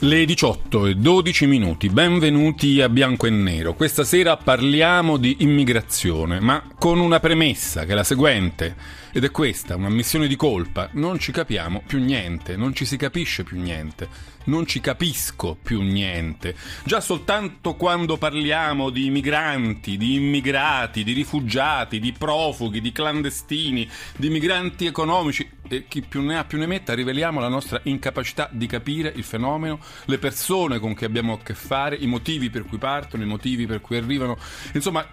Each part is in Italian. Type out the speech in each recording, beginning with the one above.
Le 18 e 12 minuti, benvenuti a Bianco e Nero. Questa sera parliamo di immigrazione, ma con una premessa che è la seguente, ed è questa, una missione di colpa. Non ci capiamo più niente, non ci si capisce più niente non ci capisco più niente. Già soltanto quando parliamo di migranti, di immigrati, di rifugiati, di profughi, di clandestini, di migranti economici, e chi più ne ha più ne metta, riveliamo la nostra incapacità di capire il fenomeno, le persone con cui abbiamo a che fare, i motivi per cui partono, i motivi per cui arrivano. Insomma,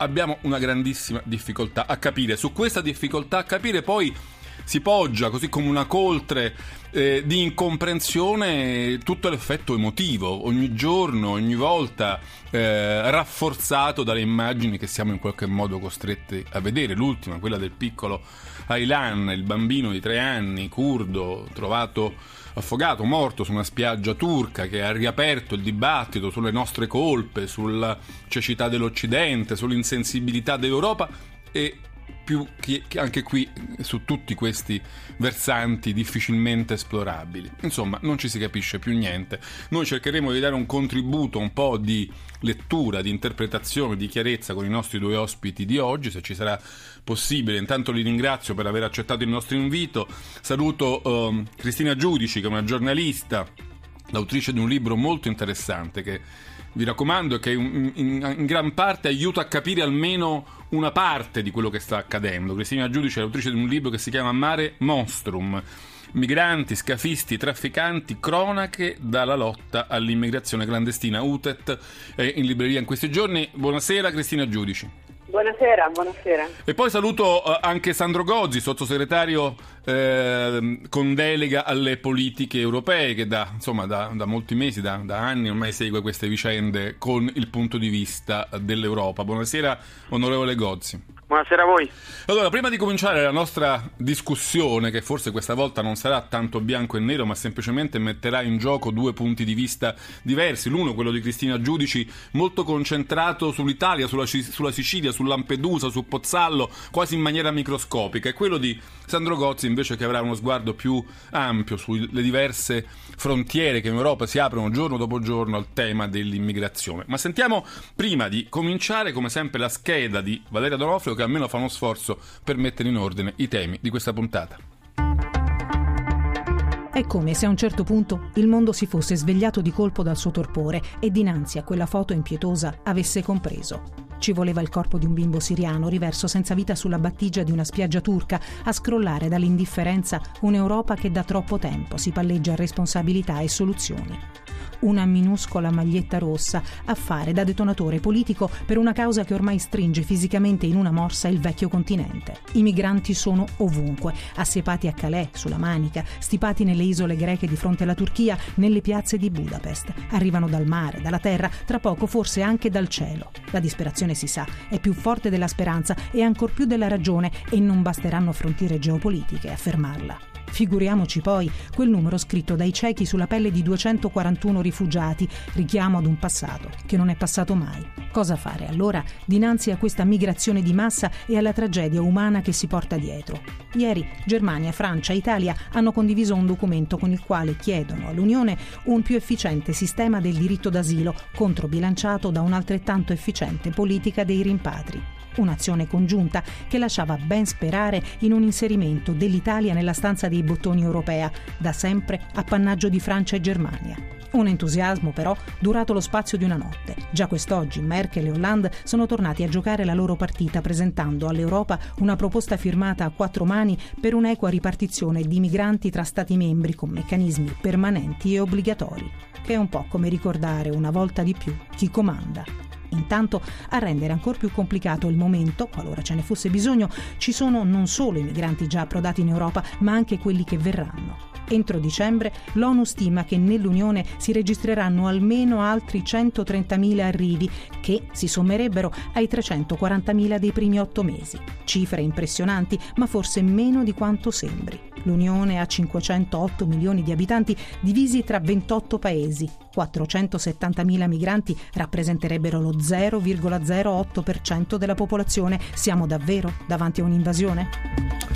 abbiamo una grandissima difficoltà a capire. Su questa difficoltà a capire poi si poggia così come una coltre eh, di incomprensione tutto l'effetto emotivo, ogni giorno, ogni volta eh, rafforzato dalle immagini che siamo in qualche modo costretti a vedere. L'ultima, quella del piccolo Aylan, il bambino di tre anni, curdo, trovato affogato, morto su una spiaggia turca che ha riaperto il dibattito sulle nostre colpe, sulla cecità dell'Occidente, sull'insensibilità dell'Europa e più che, anche qui su tutti questi versanti difficilmente esplorabili. Insomma, non ci si capisce più niente. Noi cercheremo di dare un contributo, un po' di lettura, di interpretazione, di chiarezza con i nostri due ospiti di oggi, se ci sarà possibile. Intanto li ringrazio per aver accettato il nostro invito. Saluto um, Cristina Giudici, che è una giornalista, l'autrice di un libro molto interessante che vi raccomando che in, in, in gran parte aiuta a capire almeno una parte di quello che sta accadendo. Cristina Giudice è l'autrice di un libro che si chiama Mare Monstrum. Migranti, scafisti, trafficanti, cronache dalla lotta all'immigrazione clandestina. UTET è in libreria in questi giorni. Buonasera Cristina Giudici. Buonasera, buonasera. E poi saluto uh, anche Sandro Gozzi, sottosegretario eh, con delega alle politiche europee, che da, insomma, da, da molti mesi, da, da, anni ormai segue queste vicende con il punto di vista dell'Europa. Buonasera, onorevole Gozzi. Buonasera a voi. Allora, prima di cominciare la nostra discussione, che forse questa volta non sarà tanto bianco e nero, ma semplicemente metterà in gioco due punti di vista diversi. L'uno, quello di Cristina Giudici, molto concentrato sull'Italia, sulla, sulla Sicilia, su Lampedusa, su Pozzallo, quasi in maniera microscopica, e quello di Sandro Gozzi invece che avrà uno sguardo più ampio sulle diverse frontiere che in Europa si aprono giorno dopo giorno al tema dell'immigrazione. Ma sentiamo prima di cominciare, come sempre, la scheda di Valeria Donofrio che almeno fa uno sforzo per mettere in ordine i temi di questa puntata. È come se a un certo punto il mondo si fosse svegliato di colpo dal suo torpore e dinanzi a quella foto impietosa avesse compreso. Ci voleva il corpo di un bimbo siriano riverso senza vita sulla battigia di una spiaggia turca a scrollare dall'indifferenza un'Europa che da troppo tempo si palleggia responsabilità e soluzioni una minuscola maglietta rossa a fare da detonatore politico per una causa che ormai stringe fisicamente in una morsa il vecchio continente. I migranti sono ovunque, assepati a Calais, sulla Manica, stipati nelle isole greche di fronte alla Turchia, nelle piazze di Budapest. Arrivano dal mare, dalla terra, tra poco forse anche dal cielo. La disperazione si sa, è più forte della speranza e ancor più della ragione e non basteranno frontiere geopolitiche a fermarla. Figuriamoci poi quel numero scritto dai ciechi sulla pelle di 241 rifugiati, richiamo ad un passato che non è passato mai. Cosa fare allora dinanzi a questa migrazione di massa e alla tragedia umana che si porta dietro? Ieri Germania, Francia e Italia hanno condiviso un documento con il quale chiedono all'Unione un più efficiente sistema del diritto d'asilo, controbilanciato da un'altrettanto efficiente politica dei rimpatri un'azione congiunta che lasciava ben sperare in un inserimento dell'Italia nella stanza dei bottoni europea, da sempre appannaggio di Francia e Germania. Un entusiasmo però durato lo spazio di una notte. Già quest'oggi Merkel e Hollande sono tornati a giocare la loro partita presentando all'Europa una proposta firmata a quattro mani per un'equa ripartizione di migranti tra Stati membri con meccanismi permanenti e obbligatori, che è un po' come ricordare una volta di più chi comanda. Intanto, a rendere ancora più complicato il momento, qualora ce ne fosse bisogno, ci sono non solo i migranti già approdati in Europa, ma anche quelli che verranno. Entro dicembre l'ONU stima che nell'Unione si registreranno almeno altri 130.000 arrivi che si sommerebbero ai 340.000 dei primi otto mesi. Cifre impressionanti, ma forse meno di quanto sembri. L'Unione ha 508 milioni di abitanti divisi tra 28 paesi. 470.000 migranti rappresenterebbero lo 0,08% della popolazione. Siamo davvero davanti a un'invasione?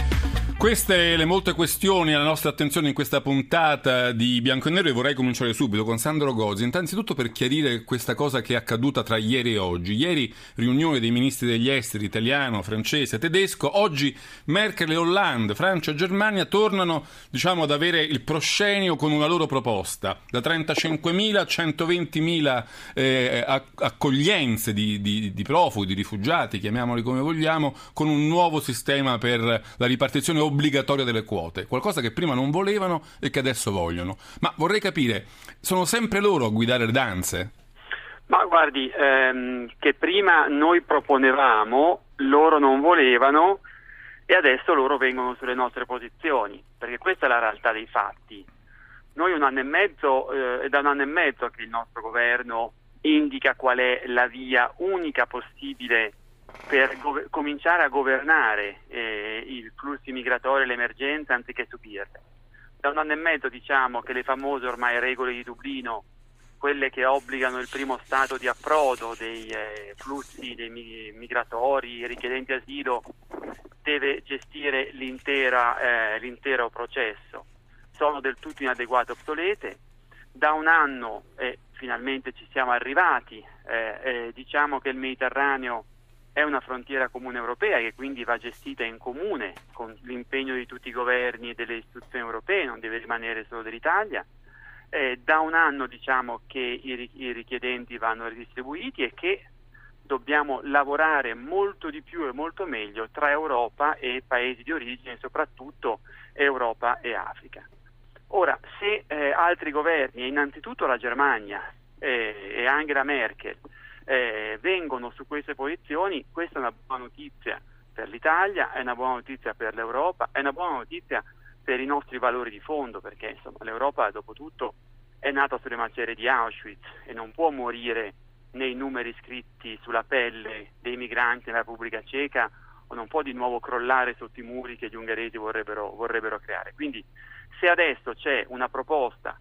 Queste le molte questioni alla nostra attenzione in questa puntata di Bianco e Nero e vorrei cominciare subito con Sandro Gozzi. Innanzitutto per chiarire questa cosa che è accaduta tra ieri e oggi. Ieri riunione dei ministri degli esteri italiano, francese, tedesco. Oggi Merkel e Hollande, Francia e Germania tornano diciamo, ad avere il proscenio con una loro proposta. Da 35.000 a 120.000 eh, accoglienze di, di, di profughi, di rifugiati, chiamiamoli come vogliamo, con un nuovo sistema per la ripartizione obbligatoria delle quote, qualcosa che prima non volevano e che adesso vogliono. Ma vorrei capire, sono sempre loro a guidare le danze? Ma guardi, ehm, che prima noi proponevamo, loro non volevano e adesso loro vengono sulle nostre posizioni, perché questa è la realtà dei fatti. Noi un anno e mezzo, eh, è da un anno e mezzo che il nostro governo indica qual è la via unica possibile per go- cominciare a governare eh, i flussi migratori e l'emergenza anziché subirle. Da un anno e mezzo diciamo che le famose ormai regole di Dublino, quelle che obbligano il primo stato di approdo dei eh, flussi dei migratori richiedenti asilo, deve gestire eh, l'intero processo. Sono del tutto inadeguate e obsolete. Da un anno, e eh, finalmente ci siamo arrivati, eh, eh, diciamo che il Mediterraneo è una frontiera comune europea che quindi va gestita in comune con l'impegno di tutti i governi e delle istituzioni europee, non deve rimanere solo dell'Italia. Eh, da un anno diciamo che i, i richiedenti vanno ridistribuiti e che dobbiamo lavorare molto di più e molto meglio tra Europa e paesi di origine, soprattutto Europa e Africa. Ora, se eh, altri governi, innanzitutto la Germania eh, e Angela Merkel, eh, vengono su queste posizioni, questa è una buona notizia per l'Italia, è una buona notizia per l'Europa, è una buona notizia per i nostri valori di fondo, perché insomma, l'Europa dopo tutto è nata sulle macerie di Auschwitz e non può morire nei numeri scritti sulla pelle dei migranti nella Repubblica Ceca o non può di nuovo crollare sotto i muri che gli ungheresi vorrebbero, vorrebbero creare. Quindi se adesso c'è una proposta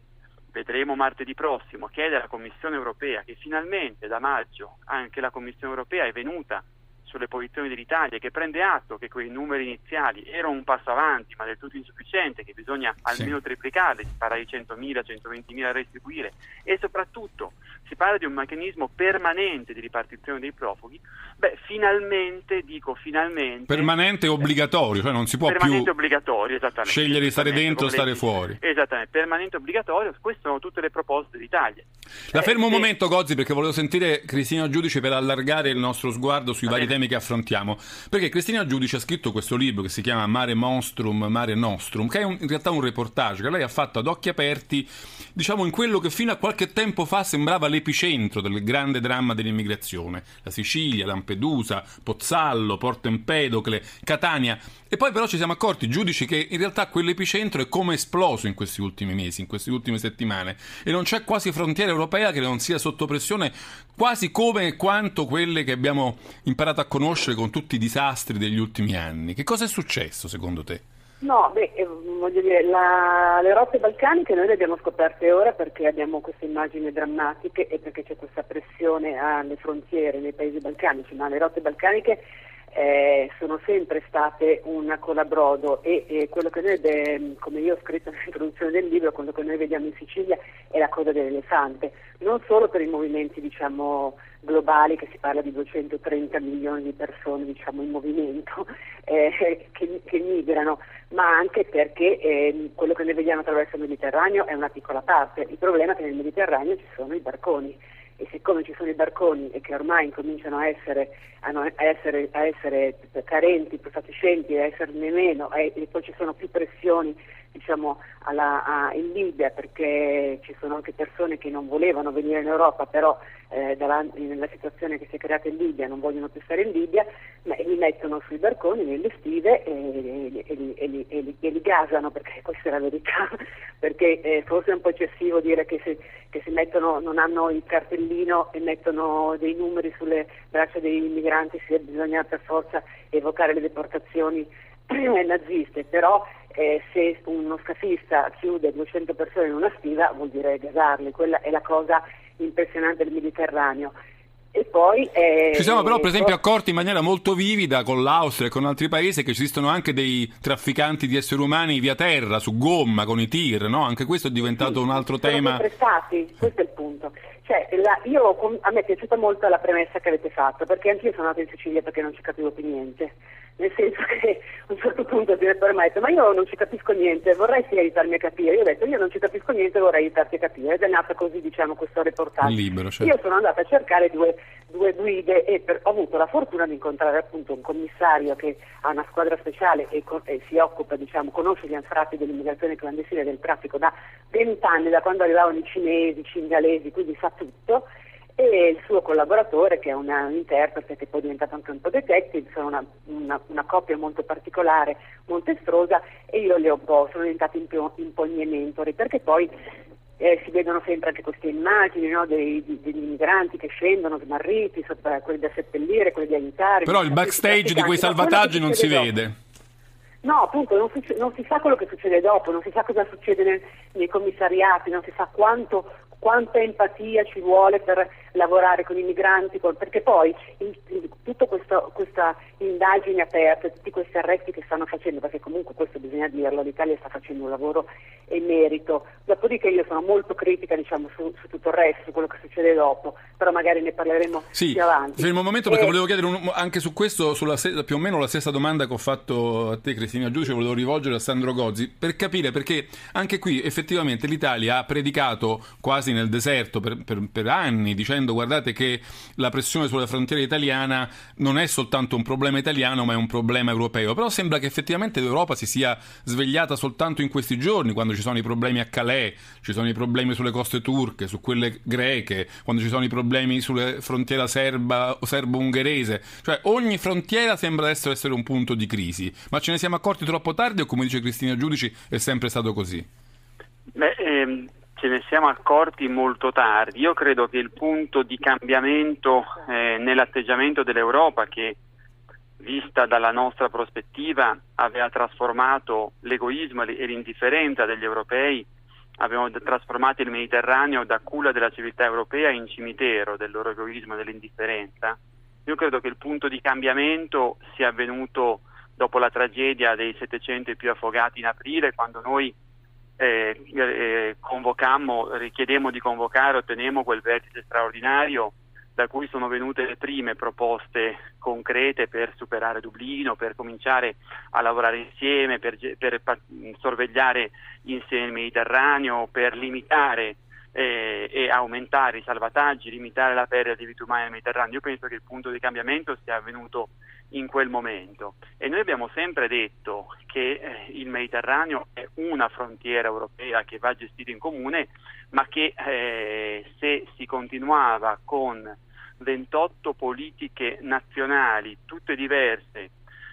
vedremo martedì prossimo, chiede alla Commissione europea che finalmente da maggio anche la Commissione europea è venuta sulle posizioni dell'Italia, che prende atto che quei numeri iniziali erano un passo avanti, ma del tutto insufficiente, che bisogna almeno sì. triplicarli, si parla di 100.000, 120.000 da restituire e soprattutto si parla di un meccanismo permanente di ripartizione dei profughi, beh, finalmente, dico finalmente... Permanente e obbligatorio, cioè non si può più esattamente. scegliere di stare dentro o stare fuori. Esattamente, permanente e obbligatorio, queste sono tutte le proposte dell'Italia. La eh, fermo un momento, Gozzi, perché volevo sentire Cristina Giudice per allargare il nostro sguardo sui vari temi temi che affrontiamo. Perché Cristina Giudice ha scritto questo libro che si chiama Mare Monstrum, Mare Nostrum, che è un, in realtà un reportage che lei ha fatto ad occhi aperti, diciamo in quello che fino a qualche tempo fa sembrava l'epicentro del grande dramma dell'immigrazione. La Sicilia, Lampedusa, Pozzallo, Porto Empedocle, Catania. E poi però ci siamo accorti, giudici, che in realtà quell'epicentro è come esploso in questi ultimi mesi, in queste ultime settimane. E non c'è quasi frontiera europea che non sia sotto pressione quasi come quanto quelle che abbiamo imparato a conoscere con tutti i disastri degli ultimi anni. Che cosa è successo secondo te? No, beh, eh, voglio dire, la, le rotte balcaniche noi le abbiamo scoperte ora perché abbiamo queste immagini drammatiche e perché c'è questa pressione alle frontiere nei paesi balcanici, ma le rotte balcaniche eh, sono sempre state un colabrodo e, e quello che noi, come io ho scritto nell'introduzione del libro, quello che noi vediamo in Sicilia è la coda dell'elefante, non solo per i movimenti diciamo, globali, che si parla di 230 milioni di persone diciamo, in movimento eh, che, che, migrano, ma anche perché eh, quello che noi vediamo attraverso il Mediterraneo è una piccola parte. Il problema è che nel Mediterraneo ci sono i barconi e siccome ci sono i barconi e che ormai incominciano a essere, a essere, a essere carenti, fatiscenti, a esserne meno e, e poi ci sono più pressioni diciamo, alla, a, in Libia perché ci sono anche persone che non volevano venire in Europa, però eh, davanti, nella situazione che si è creata in Libia non vogliono più stare in Libia, ma li mettono sui barconi, nelle stive e, e, e, li, li, gasano, perché questa è la verità, perché eh, forse è un po' eccessivo dire che, si, che si mettono, non hanno il cartellino e mettono dei numeri sulle braccia dei migranti, se bisogna per forza evocare le deportazioni naziste, però eh, se uno scafista chiude 200 persone in una stiva vuol dire gasarli, quella è la cosa impressionante del Mediterraneo. E poi, eh, ci siamo però per esempio accorti in maniera molto vivida con l'Austria e con altri paesi che esistono anche dei trafficanti di esseri umani via terra, su gomma, con i tir, no? Anche questo è diventato sì, un altro tema. Prestati, questo è il punto. Cioè, la, io, a me è piaciuta molto la premessa che avete fatto, perché anch'io sono andata in Sicilia perché non ci capivo più niente nel senso che a un certo punto il direttore mi ha detto ma io non ci capisco niente, vorresti aiutarmi a capire? Io ho detto io non ci capisco niente, vorrei aiutarti a capire ed è nata così diciamo questo reportage. Libero, certo. Io sono andata a cercare due, due guide e per, ho avuto la fortuna di incontrare appunto un commissario che ha una squadra speciale e, con, e si occupa, diciamo, conosce gli anfratti dell'immigrazione clandestina e del traffico da vent'anni, da quando arrivavano i cinesi, i cingalesi, quindi sa tutto e il suo collaboratore che è una, un interprete che poi è diventato anche un po' detective, sono una, una, una, coppia molto particolare, molto estrosa e io li ho un po', sono diventati un un po' i miei mentori perché poi eh, si vedono sempre anche queste immagini no, dei, degli immigranti che scendono smarriti, sopra, quelli da seppellire, quelli da aiutare. Però il backstage di quei salvataggi non si dopo. vede. No, appunto, non si, non si, sa quello che succede dopo, non si sa cosa succede nel, nei commissariati, non si sa quanto, quanta empatia ci vuole per lavorare con i migranti, perché poi tutta questa indagine aperta, tutti questi arresti che stanno facendo, perché comunque questo bisogna dirlo, l'Italia sta facendo un lavoro emerito, dopodiché io sono molto critica diciamo, su, su, tutto il resto, su quello che succede dopo, però magari ne parleremo sì, più avanti. Fermo un momento perché e... volevo chiedere un, anche su questo, sulla, più o meno la stessa domanda che ho fatto a te Cristina Giudice, volevo rivolgere a Sandro Gozzi, per capire perché anche qui effettivamente l'Italia ha predicato quasi nel deserto per, per, per anni dicendo guardate che la pressione sulla frontiera italiana non è soltanto un problema italiano ma è un problema europeo, però sembra che effettivamente l'Europa si sia svegliata soltanto in questi giorni quando ci sono i problemi a Calais, ci sono i problemi sulle coste turche, su quelle greche, quando ci sono i problemi sulla frontiera serba o serbo-ungherese, cioè ogni frontiera sembra essere, essere un punto di crisi, ma ce ne siamo accorti troppo tardi o come dice Cristina Giudici è sempre stato così? Beh, ehm, ce ne siamo accorti molto tardi. Io credo che il punto di cambiamento eh, nell'atteggiamento dell'Europa, che vista dalla nostra prospettiva aveva trasformato l'egoismo e l'indifferenza degli europei, abbiamo trasformato il Mediterraneo da culla della civiltà europea in cimitero del loro egoismo e dell'indifferenza. Io credo che il punto di cambiamento sia avvenuto dopo la tragedia dei 700 e più affogati in aprile, quando noi eh, eh, convocammo, richiedemmo di convocare, ottenemmo quel vertice straordinario da cui sono venute le prime proposte concrete per superare Dublino, per cominciare a lavorare insieme, per, per sorvegliare insieme il Mediterraneo, per limitare eh, e aumentare i salvataggi, limitare la perdita di vite umane nel Mediterraneo. Io penso che il punto di cambiamento sia avvenuto in quel momento e noi abbiamo sempre detto che eh, il Mediterraneo è una frontiera europea che va gestita in comune, ma che eh, se si continuava con 28 politiche nazionali, tutte diverse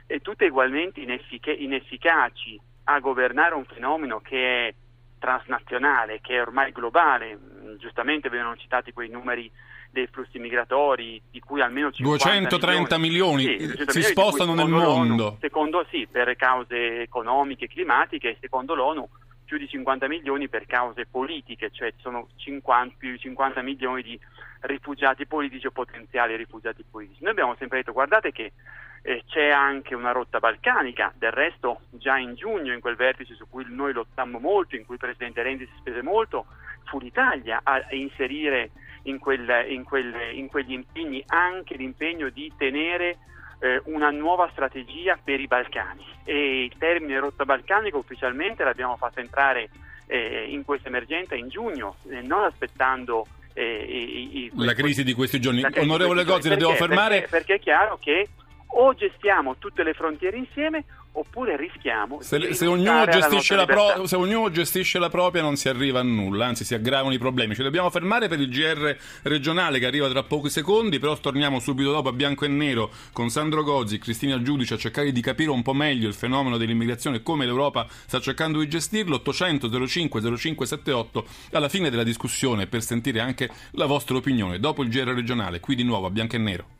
e tutte ugualmente ineffic- inefficaci a governare un fenomeno che è transnazionale, che è ormai globale, giustamente vengono citati quei numeri dei flussi migratori, di cui almeno 230 milioni, milioni sì, si milioni spostano nel mondo. Secondo sì, per cause economiche e climatiche, secondo l'ONU più di 50 milioni per cause politiche, cioè ci sono 50, più di 50 milioni di rifugiati politici o potenziali rifugiati politici. Noi abbiamo sempre detto guardate che eh, c'è anche una rotta balcanica, del resto già in giugno in quel vertice su cui noi lottammo molto, in cui il Presidente Renzi si spese molto, fu l'Italia a inserire in, quel, in, quel, in quegli impegni anche l'impegno di tenere eh, una nuova strategia per i Balcani e il termine rotta balcanica ufficialmente l'abbiamo fatto entrare eh, in questa emergenza in giugno, eh, non aspettando eh, i, i, la crisi di questi giorni. Onorevole Gozzi, la devo fermare. Perché, perché è chiaro che o gestiamo tutte le frontiere insieme oppure rischiamo se, di se, ognuno gestisce la pro, se ognuno gestisce la propria non si arriva a nulla, anzi si aggravano i problemi. Ci dobbiamo fermare per il GR regionale che arriva tra pochi secondi, però torniamo subito dopo a bianco e nero con Sandro Gozzi e Cristina Giudice a cercare di capire un po' meglio il fenomeno dell'immigrazione e come l'Europa sta cercando di gestirlo. 800 05 0578 alla fine della discussione per sentire anche la vostra opinione. Dopo il GR regionale, qui di nuovo a bianco e nero.